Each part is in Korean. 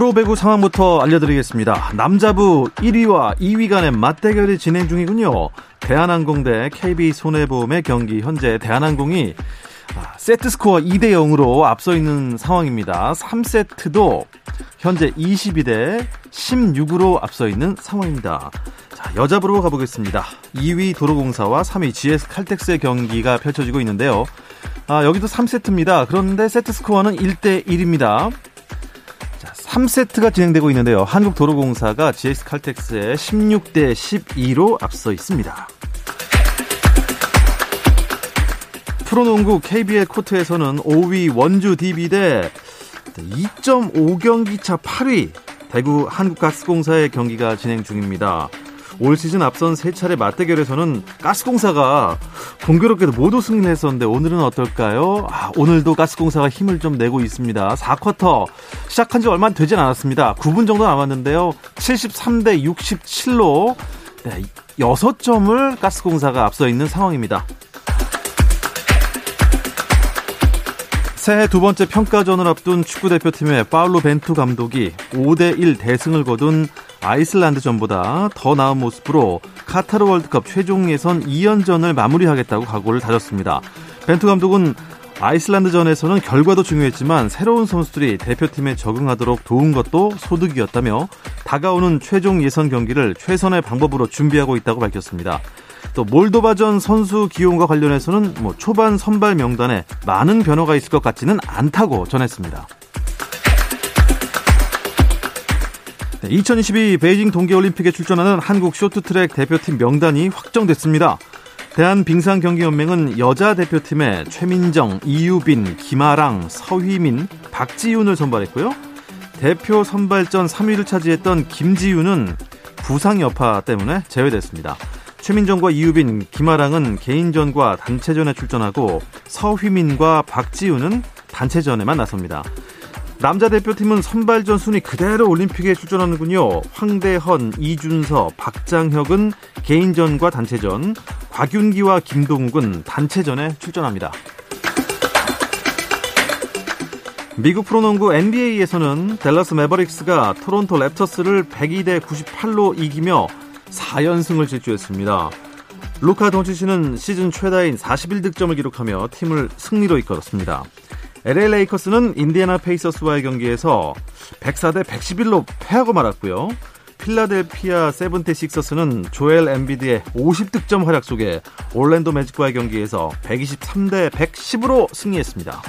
프로배구 상황부터 알려드리겠습니다. 남자부 1위와 2위 간의 맞대결이 진행 중이군요. 대한항공 대 KB손해보험의 경기 현재 대한항공이 아, 세트 스코어 2대 0으로 앞서 있는 상황입니다. 3세트도 현재 22대 16으로 앞서 있는 상황입니다. 자, 여자부로 가보겠습니다. 2위 도로공사와 3위 GS 칼텍스의 경기가 펼쳐지고 있는데요. 아, 여기도 3세트입니다. 그런데 세트 스코어는 1대 1입니다. 3세트가 진행되고 있는데요. 한국도로공사가 GS 칼텍스에 16대 12로 앞서 있습니다. 프로농구 KBL 코트에서는 5위 원주 DB 대 2.5경기 차 8위 대구 한국가스공사의 경기가 진행 중입니다. 올 시즌 앞선 세 차례 맞대결에서는 가스공사가 공교롭게도 모두 승리했었는데 오늘은 어떨까요? 아, 오늘도 가스공사가 힘을 좀 내고 있습니다. 4쿼터 시작한 지 얼마 되진 않았습니다. 9분 정도 남았는데요. 73대 67로 네, 6점을 가스공사가 앞서 있는 상황입니다. 새해 두 번째 평가전을 앞둔 축구대표팀의 파울로 벤투 감독이 5대1 대승을 거둔 아이슬란드 전보다 더 나은 모습으로 카타르 월드컵 최종 예선 2연전을 마무리하겠다고 각오를 다졌습니다. 벤투 감독은 아이슬란드전에서는 결과도 중요했지만 새로운 선수들이 대표팀에 적응하도록 도운 것도 소득이었다며 다가오는 최종 예선 경기를 최선의 방법으로 준비하고 있다고 밝혔습니다. 또 몰도바전 선수 기용과 관련해서는 뭐 초반 선발 명단에 많은 변화가 있을 것 같지는 않다고 전했습니다. 2022 베이징 동계올림픽에 출전하는 한국 쇼트트랙 대표팀 명단이 확정됐습니다. 대한빙상경기연맹은 여자 대표팀에 최민정, 이유빈, 김아랑, 서휘민, 박지윤을 선발했고요. 대표 선발전 3위를 차지했던 김지윤은 부상 여파 때문에 제외됐습니다. 최민정과 이유빈, 김아랑은 개인전과 단체전에 출전하고 서휘민과 박지우는 단체전에만 나섭니다. 남자 대표팀은 선발전 순위 그대로 올림픽에 출전하는군요. 황대헌, 이준서, 박장혁은 개인전과 단체전, 곽윤기와 김동욱은 단체전에 출전합니다. 미국 프로농구 NBA에서는 댈러스 매버릭스가 토론토 랩터스를 102대 98로 이기며 4연승을 질주했습니다. 루카 돈치치는 시즌 최다인 41득점을 기록하며 팀을 승리로 이끌었습니다. LA 레이커스는 인디애나 페이서스와의 경기에서 104대 111로 패하고 말았고요. 필라델피아 세븐테식서스는 조엘 엠비드의 50득점 활약 속에 올랜도 매직과의 경기에서 123대 110으로 승리했습니다.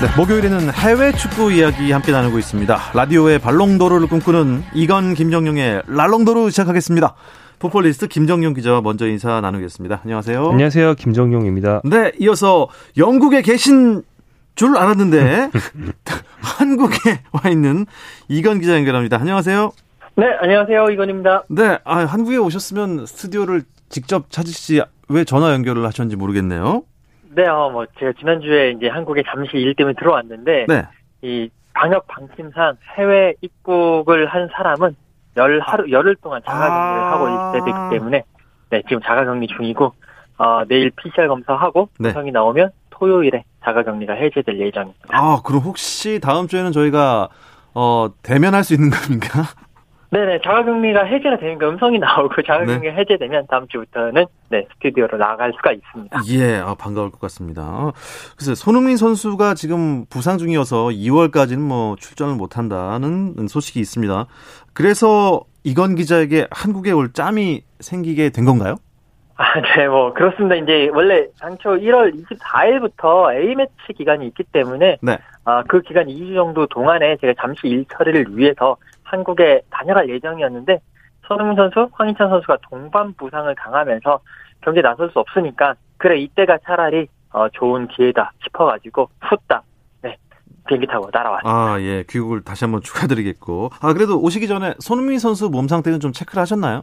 네, 목요일에는 해외 축구 이야기 함께 나누고 있습니다. 라디오의 발롱도르를 꿈꾸는 이건 김정용의 랄롱도르 시작하겠습니다. 포폴리스트 김정용 기자와 먼저 인사 나누겠습니다. 안녕하세요. 안녕하세요. 김정용입니다. 네, 이어서 영국에 계신 줄 알았는데 한국에 와 있는 이건 기자 연결합니다. 안녕하세요. 네, 안녕하세요. 이건입니다. 네, 아, 한국에 오셨으면 스튜디오를 직접 찾으시지 왜 전화 연결을 하셨는지 모르겠네요. 네, 어, 뭐 제가 지난주에 이제 한국에 잠시 일 때문에 들어왔는데 네. 이 방역 방침상 해외 입국을 한 사람은 열 하루 열흘 동안 자가격리를 아. 하고 있어야 되기 때문에 네 지금 자가격리 중이고 어, 내일 PCR 검사하고 네. 음성이 나오면 토요일에 자가격리가 해제될 예정입니다. 아, 그럼 혹시 다음 주에는 저희가 어, 대면할 수 있는 겁니까? 네네 자가격리가 해제가 되니까 음성이 나오고 네. 자가격리가 해제되면 다음 주부터는 네 스튜디오로 나갈 수가 있습니다. 예, 아, 반가울 것 같습니다. 어, 글쎄, 손흥민 선수가 지금 부상 중이어서 2월까지는 뭐 출전을 못 한다는 소식이 있습니다. 그래서 이건 기자에게 한국에 올 짬이 생기게 된 건가요? 아, 네, 뭐, 그렇습니다. 이제, 원래, 당초 1월 24일부터 A매치 기간이 있기 때문에, 네. 아, 그 기간 2주 정도 동안에 제가 잠시 일 처리를 위해서 한국에 다녀갈 예정이었는데, 손흥민 선수, 황희찬 선수가 동반 부상을 당하면서 경기에 나설 수 없으니까, 그래, 이때가 차라리, 어, 좋은 기회다 싶어가지고, 후딱, 네, 비행기 타고 날아왔습니다. 아, 예, 귀국을 다시 한번 축하드리겠고. 아, 그래도 오시기 전에 손흥민 선수 몸 상태는 좀 체크를 하셨나요?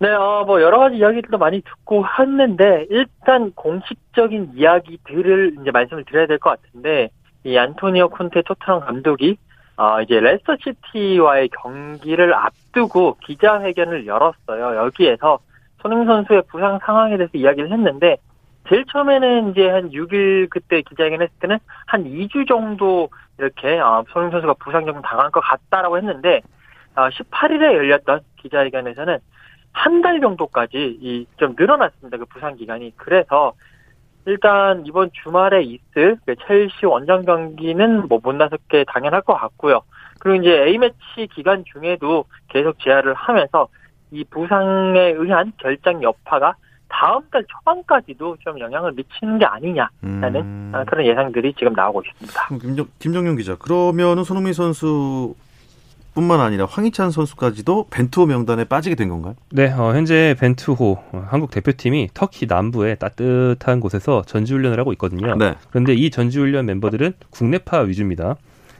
네, 어, 뭐, 여러 가지 이야기들도 많이 듣고 했는데, 일단 공식적인 이야기들을 이제 말씀을 드려야 될 것 같은데, 이 안토니오 콘테 토트넘 감독이, 어, 이제 레스터 시티와의 경기를 앞두고 기자회견을 열었어요. 여기에서 손흥민 선수의 부상 상황에 대해서 이야기를 했는데, 제일 처음에는 이제 한 6일 그때 기자회견 했을 때는 한 2주 정도 이렇게, 어, 손흥민 선수가 부상 좀 당한 것 같다라고 했는데, 어, 18일에 열렸던 기자회견에서는 한 달 정도까지 이 좀 늘어났습니다. 그 부상 기간이. 그래서 일단 이번 주말에 있을 그 첼시 원정 경기는 뭐 못 나설 게 당연할 것 같고요. 그리고 이제 A매치 기간 중에도 계속 제한을 하면서 이 부상에 의한 결장 여파가 다음 달 초반까지도 좀 영향을 미치는 게 아니냐라는 음. 아, 그런 예상들이 지금 나오고 있습니다. 김정, 김정용 기자, 그러면은 손흥민 선수 뿐만 아니라 황희찬 선수까지도 벤투호 명단에 빠지게 된 건가요? 네, 어, 현재 벤투호 어, 한국 대표팀이 터키 남부의 따뜻한 곳에서 전지훈련을 하고 있거든요. 네. 그런데 이 전지훈련 멤버들은 국내파 위주입니다.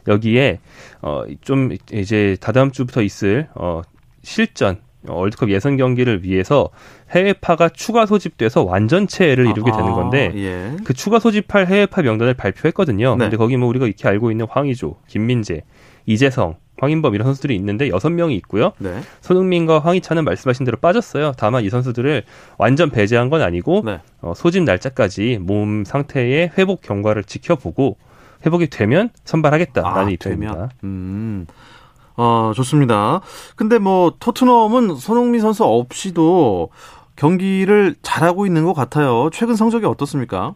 여기에 어, 좀 이제 다다음 주부터 있을 어, 실전 어, 월드컵 예선 경기를 위해서 해외파가 추가 소집돼서 완전체를 이루게 되는 건데 아, 예. 그 추가 소집할 해외파 명단을 발표했거든요. 네. 근데 거기 뭐 우리가 익히 알고 있는 황의조, 김민재, 이재성, 황인범 이런 선수들이 있는데 여섯 명이 있고요. 네. 손흥민과 황희찬은 말씀하신 대로 빠졌어요. 다만 이 선수들을 완전 배제한 건 아니고 네. 어, 소집 날짜까지 몸 상태의 회복 경과를 지켜보고 회복이 되면 선발하겠다라는 아, 입장입니다. 음. 어, 좋습니다. 근데 뭐 토트넘은 손흥민 선수 없이도 경기를 잘하고 있는 것 같아요. 최근 성적이 어떻습니까?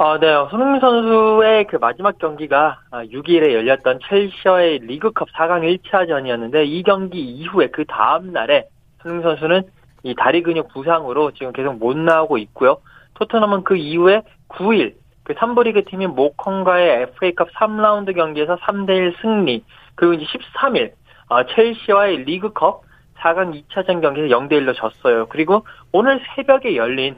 아, 네. 손흥민 선수의 그 마지막 경기가 6일에 열렸던 첼시와의 리그컵 4강 1차전이었는데 이 경기 이후에 그 다음 날에 손흥민 선수는 이 다리 근육 부상으로 지금 계속 못 나오고 있고요. 토트넘은 그 이후에 9일 그 3부 리그 팀인 모컨과의 FA컵 3라운드 경기에서 3대1 승리 그리고 이제 13일 어, 첼시와의 리그컵 4강 2차전 경기에서 0대1로 졌어요. 그리고 오늘 새벽에 열린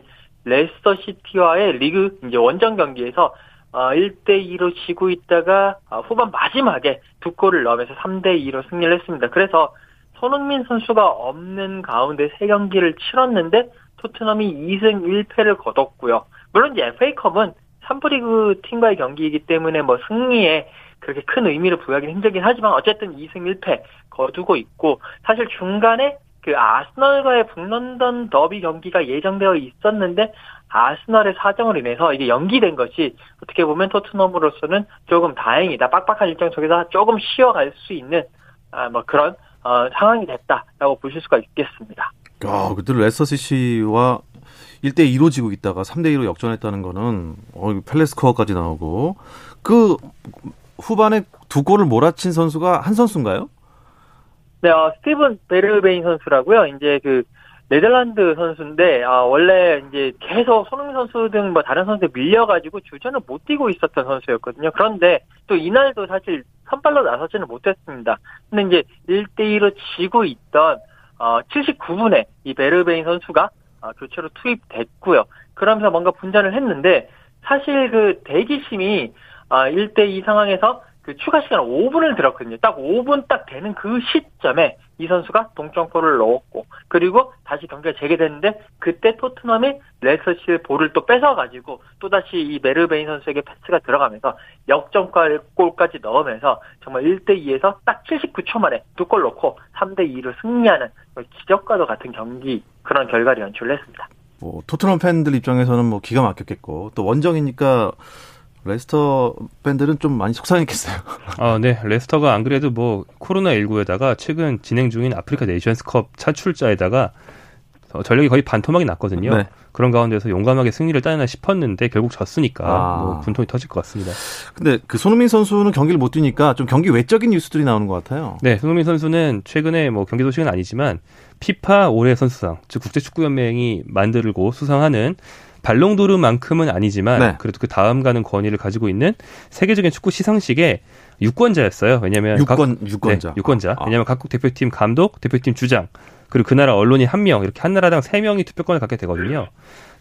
레스터 시티와의 리그 이제 원정 경기에서 어, 1대 2로 지고 있다가 어, 후반 마지막에 두 골을 넣으면서 3대 2로 승리를 했습니다. 그래서 손흥민 선수가 없는 가운데 세 경기를 치렀는데 토트넘이 2승 1패를 거뒀고요. 물론 이제 FA컵은 3프리그 팀과의 경기이기 때문에 뭐 승리에 그렇게 큰 의미를 부여하기는 힘들긴 하지만 어쨌든 2승 1패 거두고 있고 사실 중간에 그 아스널과의 북런던 더비 경기가 예정되어 있었는데 아스널의 사정으로 인해서 이게 연기된 것이 어떻게 보면 토트넘으로서는 조금 다행이다. 빡빡한 일정 속에서 조금 쉬어갈 수 있는 아, 뭐 그런 어, 상황이 됐다라고 보실 수가 있겠습니다. 야, 그때 레스터시티와 1대 2로 지고 있다가 3대 2로 역전했다는 거는 어, 펠레스코어까지 나오고 그 후반에 두 골을 몰아친 선수가 한 선수인가요? 네, 어, 스티븐 베르베인 선수라고요. 이제 그 네덜란드 선수인데 아, 원래 이제 계속 손흥민 선수 등 뭐 다른 선수에 밀려가지고 주전을 못 뛰고 있었던 선수였거든요. 그런데 또 이날도 사실 선발로 나서지는 못했습니다. 근데 이제 1대2로 지고 있던 어, 79분에 이 베르베인 선수가 어, 교체로 투입됐고요. 그러면서 뭔가 분전을 했는데 사실 그 대기심이 아, 1대2 상황에서 그그 추가 시간 5분을 들었거든요. 딱 5분 딱 되는 그 시점에 이 선수가 동점골을 넣었고 그리고 다시 경기가 재개됐는데 그때 토트넘이 레스터시티 볼을 또 뺏어가지고 또다시 이 베르베인 선수에게 패스가 들어가면서 역전골까지 넣으면서 정말 1대2에서 딱 79초 만에 두 골 넣고 3대2로 승리하는 기적과도 같은 경기 그런 결과를 연출을 했습니다. 뭐 토트넘 팬들 입장에서는 뭐 기가 막혔겠고 또 원정이니까 레스터 팬들은 좀 많이 속상했겠어요. 아, 네. 레스터가 안 그래도 뭐 코로나19에다가 최근 진행 중인 아프리카 네이션스컵 차출자에다가 전력이 거의 반토막이 났거든요. 네. 그런 가운데서 용감하게 승리를 따내나 싶었는데 결국 졌으니까 아. 뭐 분통이 터질 것 같습니다. 근데 그 손흥민 선수는 경기를 못 뛰니까 좀 경기 외적인 뉴스들이 나오는 것 같아요. 네, 손흥민 선수는 최근에 뭐 경기 소식은 아니지만 피파 올해 선수상, 즉 국제축구연맹이 만들고 수상하는 발롱도르만큼은 아니지만 네. 그래도 그 다음 가는 권위를 가지고 있는 세계적인 축구 시상식에 유권자였어요. 왜냐하면 유권 각, 유권자 네, 유권자. 아. 왜냐하면 각국 대표팀 감독, 대표팀 주장 그리고 그 나라 언론이 한 명, 이렇게 한 나라당 세 명이 투표권을 갖게 되거든요.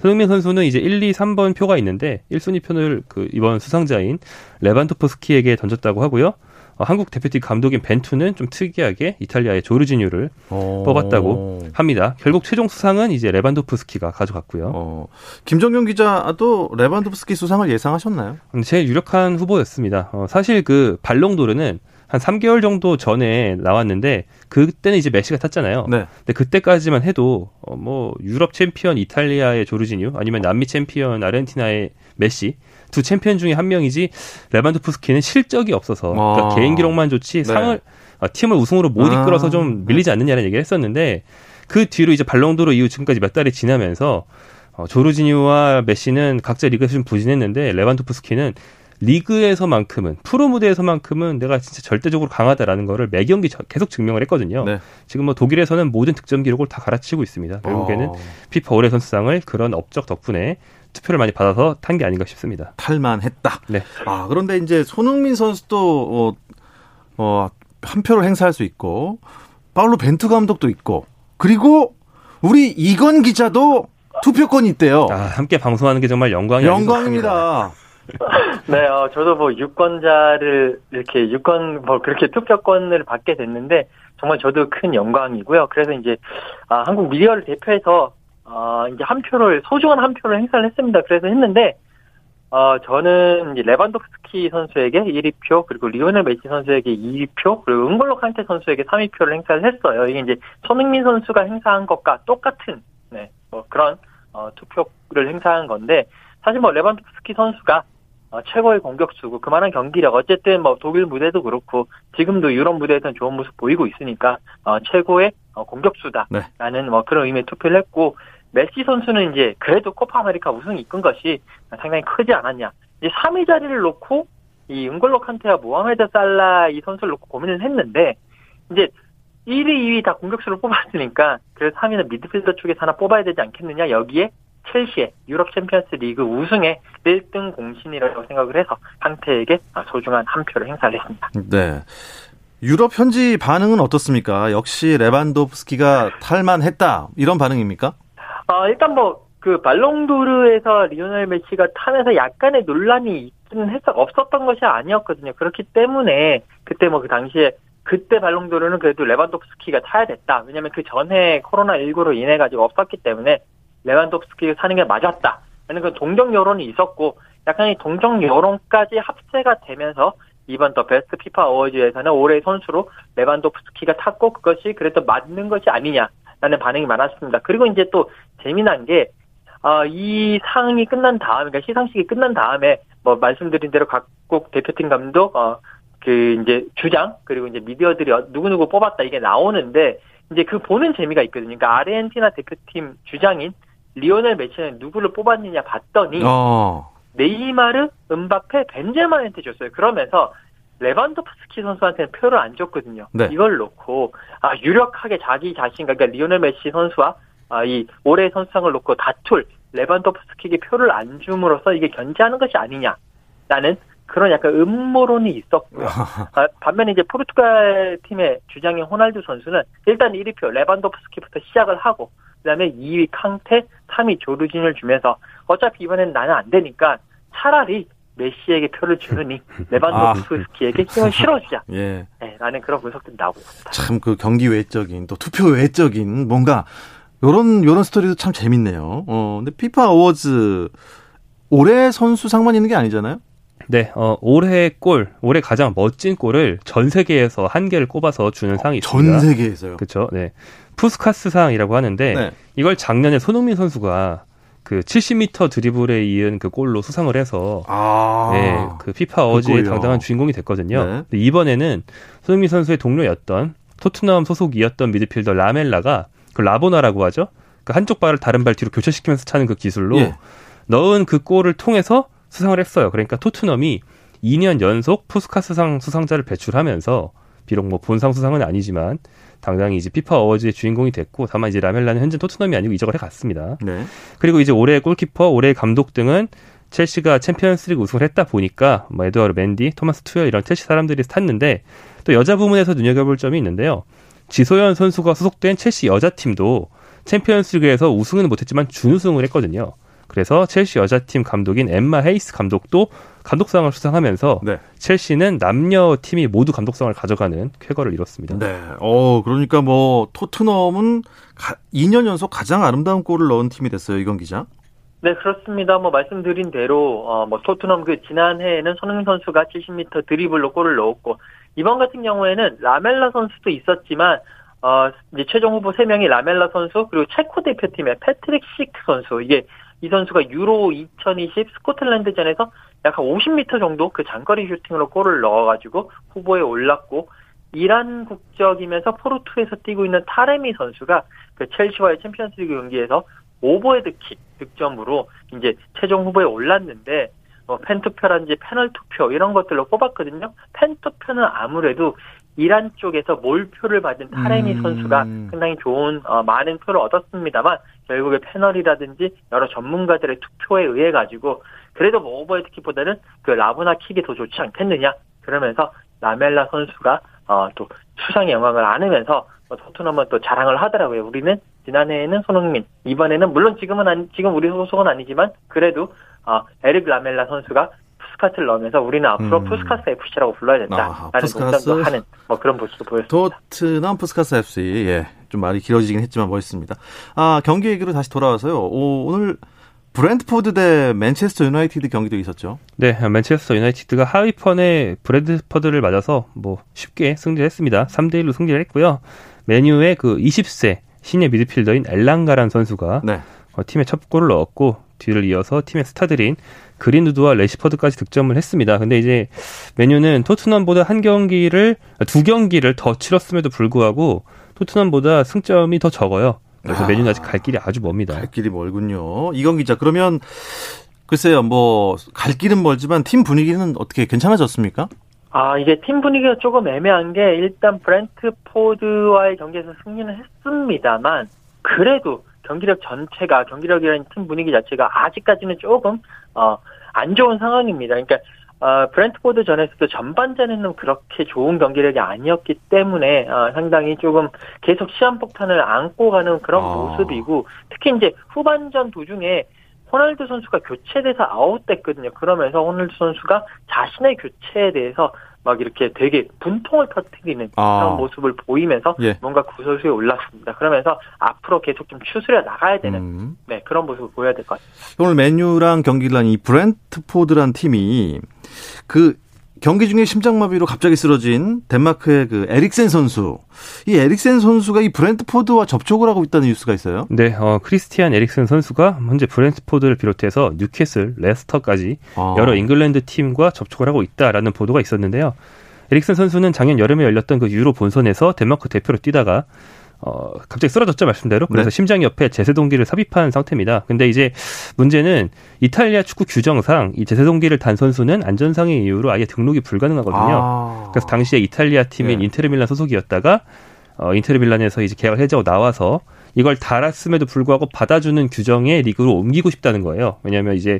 손흥민 선수는 이제 1, 2, 3번 표가 있는데 1순위 표를 그 이번 수상자인 레반도프스키에게 던졌다고 하고요. 어, 한국 대표팀 감독인 벤투는 좀 특이하게 이탈리아의 조르지뉴를 오. 뽑았다고 합니다. 결국 최종 수상은 이제 레반도프스키가 가져갔고요. 어. 김정용 기자도 레반도프스키 수상을 예상하셨나요? 제일 유력한 후보였습니다. 어, 사실 그 발롱도르는 한 3개월 정도 전에 나왔는데 그때는 이제 메시가 탔잖아요. 네. 근데 그때까지만 해도 어 뭐 유럽 챔피언 이탈리아의 조르지뉴 아니면 남미 챔피언 아르헨티나의 메시 두 챔피언 중에 한 명이지 레반도프스키는 실적이 없어서 그러니까 아. 개인 기록만 좋지 네. 상을 아, 팀을 우승으로 못 아. 이끌어서 좀 밀리지 않느냐는 얘기를 했었는데 그 뒤로 이제 발롱도르 이후 지금까지 몇 달이 지나면서 어, 조르지뉴와 메시는 각자 리그에서 좀 부진했는데 레반도프스키는 리그에서만큼은 프로 무대에서만큼은 내가 진짜 절대적으로 강하다라는 거를 매 경기 계속 증명을 했거든요. 네. 지금 뭐 독일에서는 모든 득점 기록을 다 갈아치우고 있습니다. 결국에는 어. 피파 올해 선수상을 그런 업적 덕분에 투표를 많이 받아서 탄 게 아닌가 싶습니다. 탈만했다. 네. 아 그런데 이제 손흥민 선수도 어, 어, 한 표를 행사할 수 있고 파울로 벤투 감독도 있고 그리고 우리 이건 기자도 투표권이 있대요. 아, 함께 방송하는 게 정말 영광이 영광입니다. 네, 어, 저도 뭐 유권자를 이렇게 유권 뭐 그렇게 투표권을 받게 됐는데 정말 저도 큰 영광이고요. 그래서 이제 아, 한국 미디어를 대표해서 어, 이제 한 표를 소중한 한 표를 행사를 했습니다. 그래서 했는데 어, 저는 이제 레반도프스키 선수에게 1위표, 그리고 리오넬 메시 선수에게 2위표, 그리고 은골로 칸테 선수에게 3위표를 행사를 했어요. 이게 이제 손흥민 선수가 행사한 것과 똑같은, 네, 뭐 그런, 어, 투표를 행사한 건데, 사실 뭐 레반도프스키 선수가 어, 최고의 공격수고 그만한 경기력 어쨌든 뭐 독일 무대도 그렇고 지금도 유럽 무대에서는 좋은 모습 보이고 있으니까 어, 최고의 어, 공격수다 라는 네. 뭐 그런 의미의 투표를 했고 메시 선수는 이제 그래도 코파 아메리카 우승을 이끈 것이 상당히 크지 않았냐 이제 3위 자리를 놓고 이 은골로 칸테와 모하메드 살라 이 선수를 놓고 고민을 했는데 이제 1위, 2위 다 공격수를 뽑았으니까 그래서 3위는 미드필더 쪽에서 하나 뽑아야 되지 않겠느냐 여기에 첼시의 유럽 챔피언스 리그 우승의 1등 공신이라고 생각을 해서 캉테에게 소중한 한 표를 행사를 했습니다. 네. 유럽 현지 반응은 어떻습니까? 역시 레반도프스키가 탈만했다 이런 반응입니까? 어, 일단 뭐 그 발롱도르에서 리오넬 메시가 타면서 약간의 논란이 있기는 했어 없었던 것이 아니었거든요. 그렇기 때문에 그때 뭐 그 당시에 그때 발롱도르는 그래도 레반도프스키가 타야 됐다. 왜냐면 그 전에 코로나 19로 인해 가지고 없었기 때문에 레반도프스키가 사는 게 맞았다. 라는 그 동정 여론이 있었고 약간 이 동정 여론까지 합세가 되면서 이번 더 베스트 피파 어워즈에서는 올해 선수로 레반도프스키가 탔고 그것이 그래도 맞는 것이 아니냐 라는 반응이 많았습니다. 그리고 이제 또 재미난 게, 어, 이 상이 끝난 다음에, 그러니까 시상식이 끝난 다음에, 뭐, 말씀드린 대로 각국 대표팀 감독, 어, 그, 이제 주장, 그리고 이제 미디어들이 누구누구 뽑았다 이게 나오는데, 이제 그 보는 재미가 있거든요. 그러니까 아르헨티나 대표팀 주장인 리오넬 메시는 누구를 뽑았느냐 봤더니 어. 네이마르, 음바페, 벤제마한테 줬어요. 그러면서 레반도프스키 선수한테는 표를 안 줬거든요. 네. 이걸 놓고 아 유력하게 자기 자신 그러니까 리오넬 메시 선수와 아, 이 올해 선수상을 놓고 다툴 레반도프스키에게 표를 안 줌으로써 이게 견제하는 것이 아니냐라는 그런 약간 음모론이 있었고요. 아, 반면에 이제 포르투갈 팀의 주장인 호날두 선수는 일단 1위표 레반도프스키부터 시작을 하고 그다음에 2위 캉테, 3위 조르진을 주면서 어차피 이번엔 나는 안 되니까 차라리 메시에게 표를 주느니 레반도프스키에게 힘을 실어주자. 예. 네, 라는 그런 분석들이 나오고 있습니다. 참 그 경기 외적인 또 투표 외적인 뭔가 요런 요런 스토리도 참 재밌네요. 어, 근데 피파 어워즈 올해 선수상만 있는 게 아니잖아요. 네, 어, 올해 골, 올해 가장 멋진 골을 전 세계에서 한 개를 꼽아서 주는 상이 있습니다. 전 세계에서요? 그렇죠. 네. 푸스카스상이라고 하는데 네. 이걸 작년에 손흥민 선수가 그 70m 드리블에 이은 그 골로 수상을 해서 아, 네, 그 피파 어워즈의 그 당당한 주인공이 됐거든요. 네. 이번에는 손흥민 선수의 동료였던 토트넘 소속이었던 미드필더 라멜라가 그 라보나라고 하죠. 그 한쪽 발을 다른 발 뒤로 교체시키면서 차는 그 기술로 예. 넣은 그 골을 통해서 수상을 했어요. 그러니까 토트넘이 2년 연속 푸스카스상 수상자를 배출하면서 비록 뭐 본상 수상은 아니지만 당당히 이제 피파 어워즈의 주인공이 됐고 다만 이제 라멜라는 현재 토트넘이 아니고 이적을 해갔습니다. 네. 그리고 이제 올해 골키퍼, 올해 감독 등은 첼시가 챔피언스리그 우승을 했다 보니까 뭐 에두아르 멘디, 토마스 투헬 이런 첼시 사람들이 탔는데 또 여자 부문에서 눈여겨볼 점이 있는데요. 지소연 선수가 소속된 첼시 여자팀도 챔피언스리그에서 우승은 못했지만 준우승을 했거든요. 그래서 첼시 여자팀 감독인 엠마 헤이스 감독도 감독상을 수상하면서 네. 첼시는 남녀 팀이 모두 감독상을 가져가는 쾌거를 이뤘습니다. 네. 어, 그러니까 뭐 토트넘은 가, 2년 연속 가장 아름다운 골을 넣은 팀이 됐어요, 이건 기자. 네, 그렇습니다. 뭐 말씀드린 대로 어, 뭐 토트넘 그 지난해에는 손흥민 선수가 70m 드리블로 골을 넣었고 이번 같은 경우에는 라멜라 선수도 있었지만 어, 이제 최종 후보 3명이 라멜라 선수, 그리고 체코 대표팀의 패트릭 시크 선수. 이게 이 선수가 유로 2020 스코틀랜드전에서 약 한 50m 정도 그 장거리 슈팅으로 골을 넣어가지고 후보에 올랐고, 이란 국적이면서 포르투에서 뛰고 있는 타레미 선수가 그 첼시와의 챔피언스리그 경기에서 오버헤드킥 득점으로 이제 최종 후보에 올랐는데 뭐 팬투표라든지 패널 투표 이런 것들로 뽑았거든요. 팬 투표는 아무래도 이란 쪽에서 몰표를 받은 타레미 음. 선수가 상당히 좋은 어, 많은 표를 얻었습니다만 결국에 패널이라든지 여러 전문가들의 투표에 의해 가지고 그래도 뭐 오버헤드킥보다는 그 라보나 킥이 더 좋지 않겠느냐 그러면서 라멜라 선수가 어, 또 수상의 영광을 안으면서 뭐 토트넘은 또 자랑을 하더라고요. 우리는 지난해에는 손흥민, 이번에는 물론 지금은 아니, 지금 우리 소속은 아니지만 그래도 어, 에릭 라멜라 선수가 푸스카스를 넣으면서 우리는 앞으로 음. 푸스카스 FC라고 불러야 된다라는 아, 농담도 하는 뭐 그런 모습도 보였습니다. 토트넘 푸스카스 FC 예. 좀 말이 길어지긴 했지만 멋있습니다. 아, 경기 얘기로 다시 돌아와서요. 오, 오늘 브랜트포드 대 맨체스터 유나이티드 경기도 있었죠. 네, 맨체스터 유나이티드가 하위권의 브랜트포드를 맞아서 뭐 쉽게 승리했습니다. 3대 1로 승리를 했고요. 맨유의 그 20세 신예 미드필더인 엘랑가란 선수가 네. 어, 팀의 첫 골을 넣었고 뒤를 이어서 팀의 스타들인 그린우드와 래시퍼드까지 득점을 했습니다. 근데 이제 메뉴는 토트넘보다 한 경기를 두 경기를 더 치렀음에도 불구하고 토트넘보다 승점이 더 적어요. 그래서 아, 메뉴는 아직 갈 길이 아주 멉니다. 갈 길이 멀군요. 이건 기자 그러면 글쎄요 뭐 갈 길은 멀지만 팀 분위기는 어떻게 괜찮아졌습니까? 아 이게 팀 분위기가 조금 애매한 게 일단 브랜트포드와의 경기에서 승리는 했습니다만 그래도 경기력 전체가 경기력이라는 팀 분위기 자체가 아직까지는 조금 어, 안 좋은 상황입니다. 그러니까 어, 브랜트포드 전에서도 전반전에는 그렇게 좋은 경기력이 아니었기 때문에 어, 상당히 조금 계속 시한폭탄을 안고 가는 그런 아. 모습이고 특히 이제 후반전 도중에 호날두 선수가 교체돼서 아웃됐거든요. 그러면서 호날두 선수가 자신의 교체에 대해서 막 이렇게 되게 분통을 터뜨리는 아. 그런 모습을 보이면서 예. 뭔가 구설수에 올랐습니다. 그러면서 앞으로 계속 좀 추스려 나가야 되는 음. 네, 그런 모습을 보여야 될 것 같습니다. 오늘 맨유랑 경기를 한 이 브랜트포드란 팀이 그 경기 중에 심장마비로 갑자기 쓰러진 덴마크의 그 에릭센 선수. 이 에릭센 선수가 이 브랜트포드와 접촉을 하고 있다는 뉴스가 있어요. 네, 어, 크리스티안 에릭센 선수가 현재 브랜트포드를 비롯해서 뉴캐슬, 레스터까지 아. 여러 잉글랜드 팀과 접촉을 하고 있다라는 보도가 있었는데요. 에릭센 선수는 작년 여름에 열렸던 그 유로 본선에서 덴마크 대표로 뛰다가 어, 갑자기 쓰러졌죠, 말씀대로. 그래서 네. 심장 옆에 제세동기를 삽입한 상태입니다. 근데 이제 문제는 이탈리아 축구 규정상 이 제세동기를 단 선수는 안전상의 이유로 아예 등록이 불가능하거든요. 아. 그래서 당시에 이탈리아 팀인 네. 인테르밀란 소속이었다가 어, 인테르밀란에서 이제 계약을 해지하고 나와서 이걸 달았음에도 불구하고 받아주는 규정의 리그로 옮기고 싶다는 거예요. 왜냐하면 이제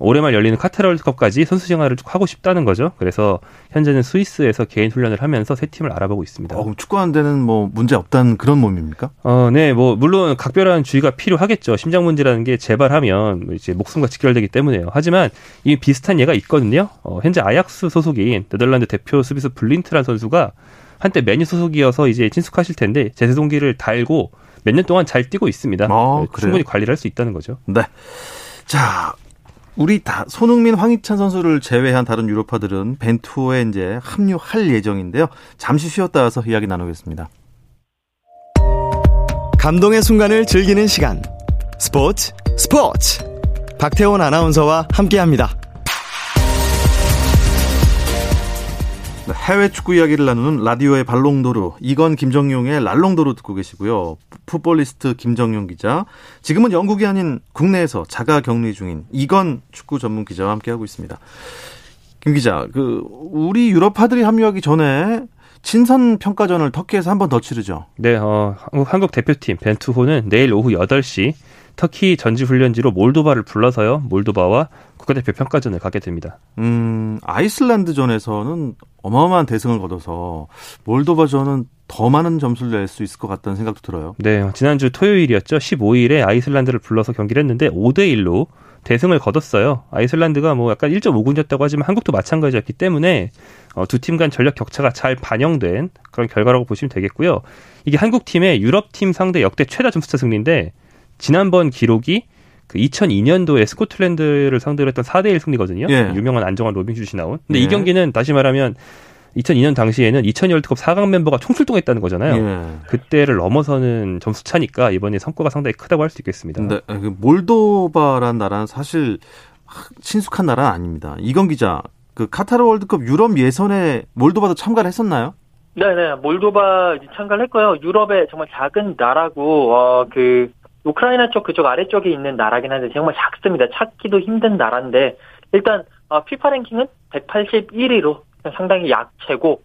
올해 말 열리는 카타르 월드컵까지 선수 생활을 쭉 하고 싶다는 거죠. 그래서 현재는 스위스에서 개인 훈련을 하면서 새 팀을 알아보고 있습니다. 어, 그럼 축구하는 데는 뭐 문제 없다는 그런 몸입니까? 어, 네, 뭐 물론 각별한 주의가 필요하겠죠. 심장 문제라는 게 재발하면 이제 목숨과 직결되기 때문에요. 하지만 이 비슷한 예가 있거든요. 어, 현재 아약스 소속인 네덜란드 대표 수비수 블린트란 선수가 한때 메뉴 소속이어서 이제 친숙하실 텐데 제세 동기를 달고 몇 년 동안 잘 뛰고 있습니다. 어, 충분히 관리를 할 수 있다는 거죠. 네. 자, 우리 다 손흥민, 황희찬 선수를 제외한 다른 유로파들은 벤투에 이제 합류할 예정인데요. 잠시 쉬었다 와서 이야기 나누겠습니다. 감동의 순간을 즐기는 시간. 스포츠 스포츠. 박태원 아나운서와 함께합니다. 해외 축구 이야기를 나누는 라디오의 발롱도르 이건 김정용의 랄롱도르 듣고 계시고요. 풋볼리스트 김정용 기자. 지금은 영국이 아닌 국내에서 자가 격리 중인 이건 축구 전문 기자와 함께하고 있습니다. 김 기자, 그 우리 유럽파들이 합류하기 전에 친선 평가전을 터키에서 한 번 더 치르죠. 네, 어, 한국, 대표팀 벤투호는 내일 오후 8시 터키 전지훈련지로 몰도바를 불러서요. 몰도바와 국가대표 평가전을 갖게 됩니다. 음, 아이슬란드전에서는 어마어마한 대승을 거둬서 몰도바전은 더 많은 점수를 낼 수 있을 것 같다는 생각도 들어요. 네, 지난주 토요일이었죠. 15일에 아이슬란드를 불러서 경기를 했는데 5대 1로 대승을 거뒀어요. 아이슬란드가 뭐 약간 1.5군이었다고 하지만 한국도 마찬가지였기 때문에 어, 두 팀 간 전력 격차가 잘 반영된 그런 결과라고 보시면 되겠고요. 이게 한국 팀의 유럽 팀 상대 역대 최다 점수차 승리인데 지난번 기록이 그 2002년도에 스코틀랜드를 상대로 했던 4대1 승리거든요. 예. 유명한 안정환 로빙 슛이 나온. 근데 예. 이 경기는 다시 말하면 2002년 당시에는 2002 월드컵 4강 멤버가 총출동했다는 거잖아요. 예. 그때를 넘어서는 점수 차니까 이번에 성과가 상당히 크다고 할 수 있겠습니다. 그 몰도바란 나라는 사실 친숙한 나라는 아닙니다. 이건 기자, 그 카타르 월드컵 유럽 예선에 몰도바도 참가를 했었나요? 네네, 몰도바 참가를 했고요. 유럽의 정말 작은 나라고, 어, 그, 우크라이나 쪽 그쪽 아래쪽에 있는 나라긴 한데 정말 작습니다. 찾기도 힘든 나라인데, 일단, 어, 피파 랭킹은 181위로 상당히 약체고,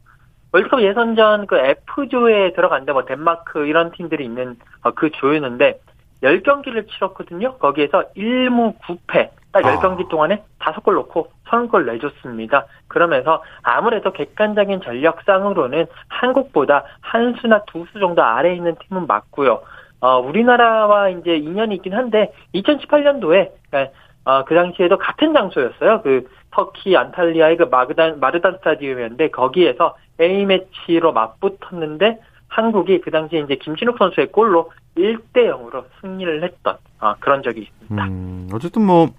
월드컵 예선전 그 F조에 들어간데 뭐 덴마크 이런 팀들이 있는 어, 그 조였는데, 10경기를 치렀거든요. 거기에서 1무 9패. 딱 아. 10경기 동안에 5골 넣고 30골 내줬습니다. 그러면서 아무래도 객관적인 전력상으로는 한국보다 한 수나 두 수 정도 아래에 있는 팀은 맞고요. 어, 우리나라와 이제 인연이 있긴 한데 2018년도에 어, 그 당시에도 같은 장소였어요. 그 터키 안탈리아의 그 마르단 마르단 스타디움이었는데 거기에서 A 매치로 맞붙었는데 한국이 그 당시에 이제 김진욱 선수의 골로 1대 0으로 승리를 했던 어, 그런 적이 있습니다. 음, 어쨌든 뭐,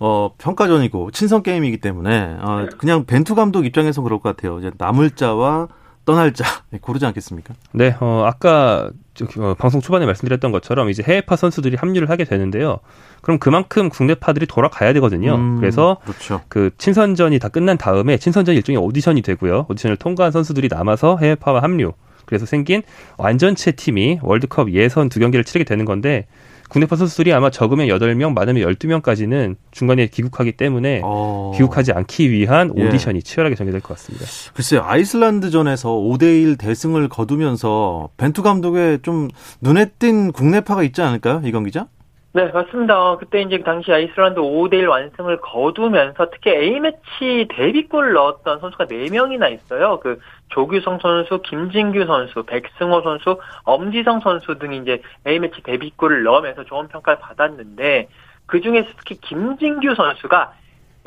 어, 평가전이고 친선 게임이기 때문에, 어, 그냥 벤투 감독 입장에서 그럴 것 같아요. 이제 남을 자와 떠날 자, 네, 고르지 않겠습니까? 네, 어, 아까 어, 방송 초반에 말씀드렸던 것처럼 이제 해외파 선수들이 합류를 하게 되는데요. 그럼 그만큼 국내파들이 돌아가야 되거든요. 음, 그래서 그렇죠. 그 친선전이 다 끝난 다음에 친선전 일종의 오디션이 되고요. 오디션을 통과한 선수들이 남아서 해외파와 합류. 그래서 생긴 완전체 팀이 월드컵 예선 두 경기를 치르게 되는 건데 국내파 선수들이 아마 적으면 8명, 많으면 12명까지는 중간에 귀국하기 때문에 어, 귀국하지 않기 위한 예. 오디션이 치열하게 전개될 것 같습니다. 글쎄요, 아이슬란드전에서 5대1 대승을 거두면서 벤투 감독의 좀 눈에 띈 국내파가 있지 않을까요? 이건 기자? 네, 맞습니다. 어, 그때 이제 당시 아이슬란드 5대 1 완승을 거두면서 특히 A매치 데뷔골 넣었던 선수가 4명이나 있어요. 그 조규성 선수, 김진규 선수, 백승호 선수, 엄지성 선수 등이 이제 A매치 데뷔골을 넣으면서 좋은 평가를 받았는데 그 중에서 특히 김진규 선수가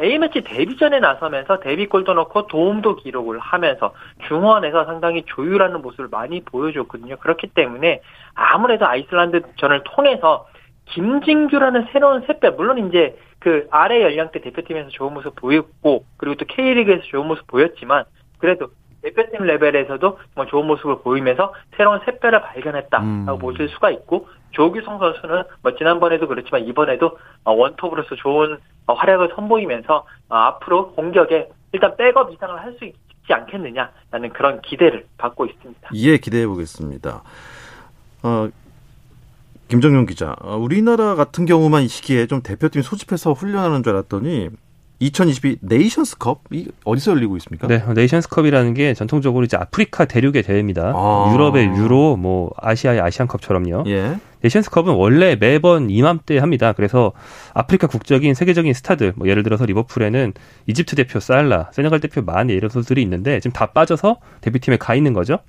A매치 데뷔전에 나서면서 데뷔골도 넣고 도움도 기록을 하면서 중원에서 상당히 조율하는 모습을 많이 보여줬거든요. 그렇기 때문에 아무래도 아이슬란드전을 통해서 김진규라는 새로운 셋배 물론 이제 그 아래 연령대 대표팀에서 좋은 모습 보였고 그리고 또 K리그에서 좋은 모습 보였지만 그래도 대표팀 레벨에서도 정말 좋은 모습을 보이면서 새로운 셋배를 발견했다라고 음. 보실 수가 있고 조규성 선수는 뭐 지난번에도 그렇지만 이번에도 어, 원톱으로서 좋은 어, 활약을 선보이면서 어, 앞으로 공격에 일단 백업 이상을 할 수 있지 않겠느냐라는 그런 기대를 받고 있습니다. 예, 기대해 보겠습니다. 어, 김정용 기자, 어, 우리나라 같은 경우만 이 시기에 좀 대표팀 소집해서 훈련하는 줄 알았더니 2022 네이션스컵 이 어디서 열리고 있습니까? 네, 네이션스컵이라는 게 전통적으로 이제 아프리카 대륙의 대회입니다. 아. 유럽의 유로, 뭐 아시아의 아시안컵처럼요. 예. 네이션스컵은 원래 매번 이맘때 합니다. 그래서 아프리카 국적인 세계적인 스타들, 뭐 예를 들어서 리버풀에는 이집트 대표 살라, 세네갈 대표 마네 이런 선수들이 있는데 지금 다 빠져서 대표팀에 가 있는 거죠.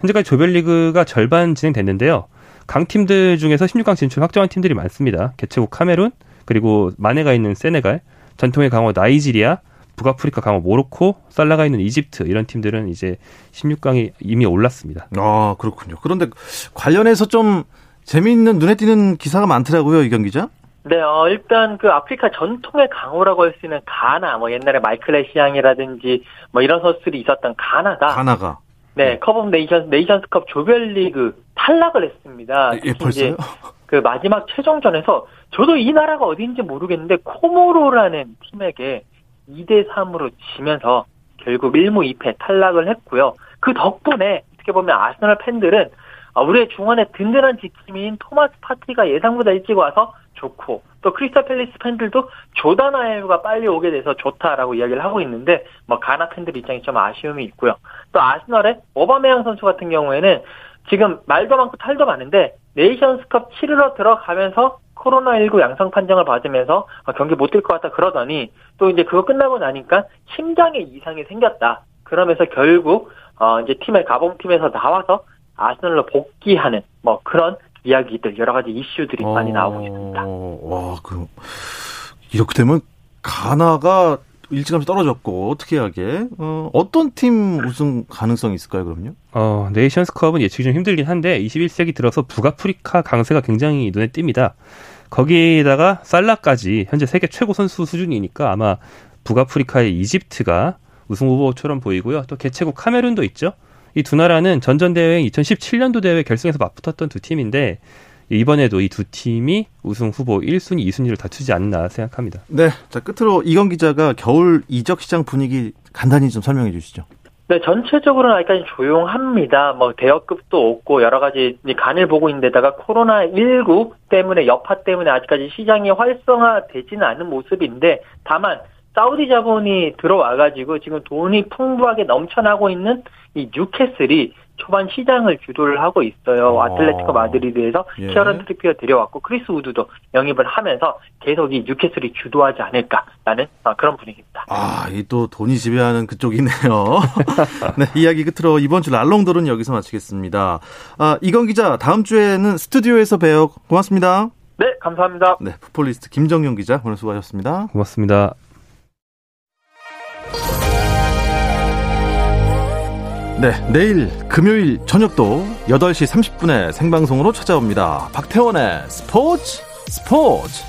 현재까지 조별리그가 절반 진행됐는데요. 강팀들 중에서 16강 진출 확정한 팀들이 많습니다. 개최국 카메룬, 그리고 마네가 있는 세네갈, 전통의 강호 나이지리아, 북아프리카 강호 모로코, 살라가 있는 이집트 이런 팀들은 이제 16강에 이미 올랐습니다. 아 그렇군요. 그런데 관련해서 좀 재미있는 눈에 띄는 기사가 많더라고요 이건 기자. 네, 어, 일단 그 아프리카 전통의 강호라고 할 수 있는 가나, 뭐 옛날에 마이클 에시앙이라든지 뭐 이런 선수들이 있었던 가나가. 가나가. 네, Cup of Nation, 네이션스컵 조별리그 탈락을 했습니다. 예, 벌써요? 그 마지막 최종전에서 저도 이 나라가 어딘지 모르겠는데 코모로라는 팀에게 2대 3으로 지면서 결국 1무 2패 탈락을 했고요. 그 덕분에 어떻게 보면 아스널 팬들은 아, 우리의 중원의 든든한 지킴이인 토마스 파티가 예상보다 일찍 와서 좋고 또 크리스탈 팰리스 팬들도 조단 아이유가 빨리 오게 돼서 좋다라고 이야기를 하고 있는데 뭐 가나 팬들 입장에 좀 아쉬움이 있고요. 또 아스널의 오바메양 선수 같은 경우에는 지금 말도 많고 탈도 많은데 네이션스컵 치르러 들어가면서 코로나19 양성 판정을 받으면서 경기 못 뛸 것 같다 그러더니 또 이제 그거 끝나고 나니까 심장에 이상이 생겼다. 그러면서 결국 어 이제 팀의 가봉 팀에서 나와서 아스널로 복귀하는 뭐 그런 이야기들 여러 가지 이슈들이 어... 많이 나오고 있습니다. 와, 그 이렇게 되면 가나가 일찌감치 떨어졌고 어떻게 하게 어, 어떤 팀 우승 가능성이 있을까요 그럼요? 어 네이션스컵은 예측이 좀 힘들긴 한데 21세기 들어서 북아프리카 강세가 굉장히 눈에 띕니다. 거기에다가 살라까지 현재 세계 최고 선수 수준이니까 아마 북아프리카의 이집트가 우승 후보처럼 보이고요. 또 개최국 카메룬도 있죠. 이 두 나라는 전전대회 2017년도 대회 결승에서 맞붙었던 두 팀인데 이번에도 이 두 팀이 우승 후보 1순위, 2순위를 다투지 않나 생각합니다. 네. 자, 끝으로 이건 기자가 겨울 이적 시장 분위기 간단히 좀 설명해 주시죠. 네, 전체적으로는 아직까지 조용합니다. 뭐 대여급도 없고 여러 가지 간을 보고 있는데다가 코로나 19 때문에 여파 때문에 아직까지 시장이 활성화되지는 않은 모습인데 다만 사우디 자본이 들어와가지고 지금 돈이 풍부하게 넘쳐나고 있는 이 뉴캐슬이 초반 시장을 주도를 하고 있어요. 어. 아틀레티코 마드리드에서 예. 키어런 트리피어 데려왔고 크리스 우드도 영입을 하면서 계속 이 뉴캐슬이 주도하지 않을까라는 어, 그런 분위기입니다. 아, 이 또 돈이 지배하는 그쪽이네요. 네, 이야기 끝으로 이번 주 랄롱도는 여기서 마치겠습니다. 아, 이건 기자, 다음 주에는 스튜디오에서 봬요. 고맙습니다. 네, 감사합니다. 네, 풋볼리스트 김정용 기자 오늘 수고하셨습니다. 고맙습니다. 네, 내일 금요일 저녁도 8시 30분에 생방송으로 찾아옵니다. 박태원의 스포츠 스포츠